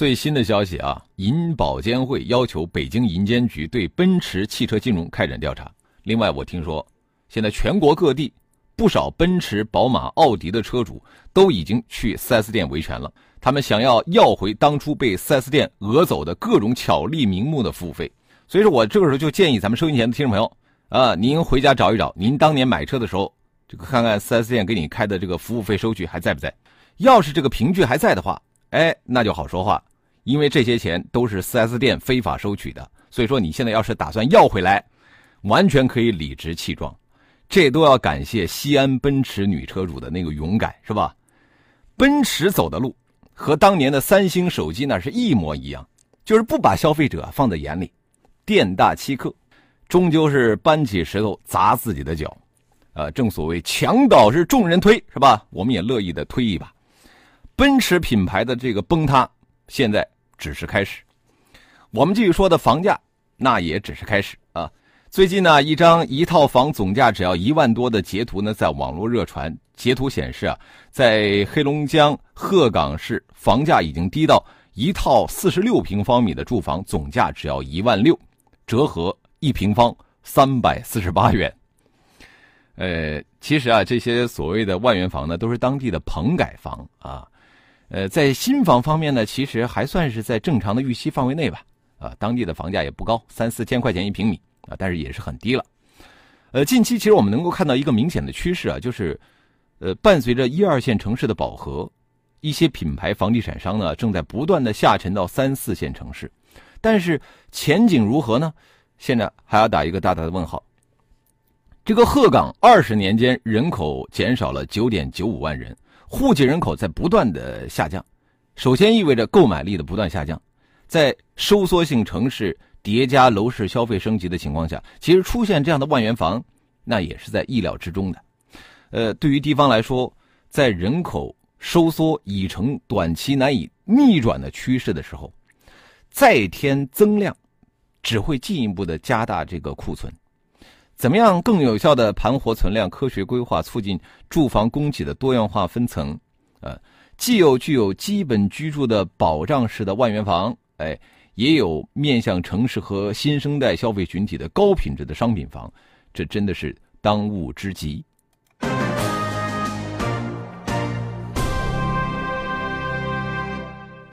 最新的消息啊，银保监会要求北京银监局对奔驰汽车金融开展调查。另外，我听说，现在全国各地不少奔驰、宝马、奥迪的车主都已经去 4S 店维权了，他们想要要回当初被 4S 店讹走的各种巧立名目的服务费。所以说我这个时候就建议咱们收音前的听众朋友啊，您回家找一找，您当年买车的时候，这个看看 4S 店给你开的这个服务费收据还在不在。要是这个凭据还在的话，哎，那就好说话，因为这些钱都是 4S 店非法收取的，所以说你现在要是打算要回来，完全可以理直气壮。这都要感谢西安奔驰女车主的那个勇敢，是吧？奔驰走的路和当年的三星手机那是一模一样，就是不把消费者放在眼里，店大欺客，终究是搬起石头砸自己的脚。呃，正所谓墙倒是众人推，是吧？我们也乐意的推一把。奔驰品牌的这个崩塌，现在只是开始。我们继续说的房价，那也只是开始啊。最近呢，一张一套房总价只要一万多的截图呢，在网络热传。截图显示啊，在黑龙江鹤岗市，房价已经低到一套四十六平方米的住房总价只要一万六，折合一平方三百四十八元。呃，其实啊，这些所谓的万元房呢，都是当地的棚改房啊。呃，在新房方面呢，其实还算是在正常的预期范围内吧。啊，当地的房价也不高，三四千块钱一平米啊，但是也是很低了。呃，近期其实我们能够看到一个明显的趋势啊，就是，呃，伴随着一二线城市的饱和，一些品牌房地产商呢正在不断的下沉到三四线城市，但是前景如何呢？现在还要打一个大大的问号。这个鹤岗二十年间人口减少了九点九五万人。户籍人口在不断的下降，首先意味着购买力的不断下降，在收缩性城市叠加楼市消费升级的情况下，其实出现这样的万元房，那也是在意料之中的。呃，对于地方来说，在人口收缩已成短期难以逆转的趋势的时候，再添增量，只会进一步的加大这个库存。怎么样更有效的盘活存量、科学规划，促进住房供给的多样化分层？呃，既有具有基本居住的保障式的万元房，哎，也有面向城市和新生代消费群体的高品质的商品房，这真的是当务之急。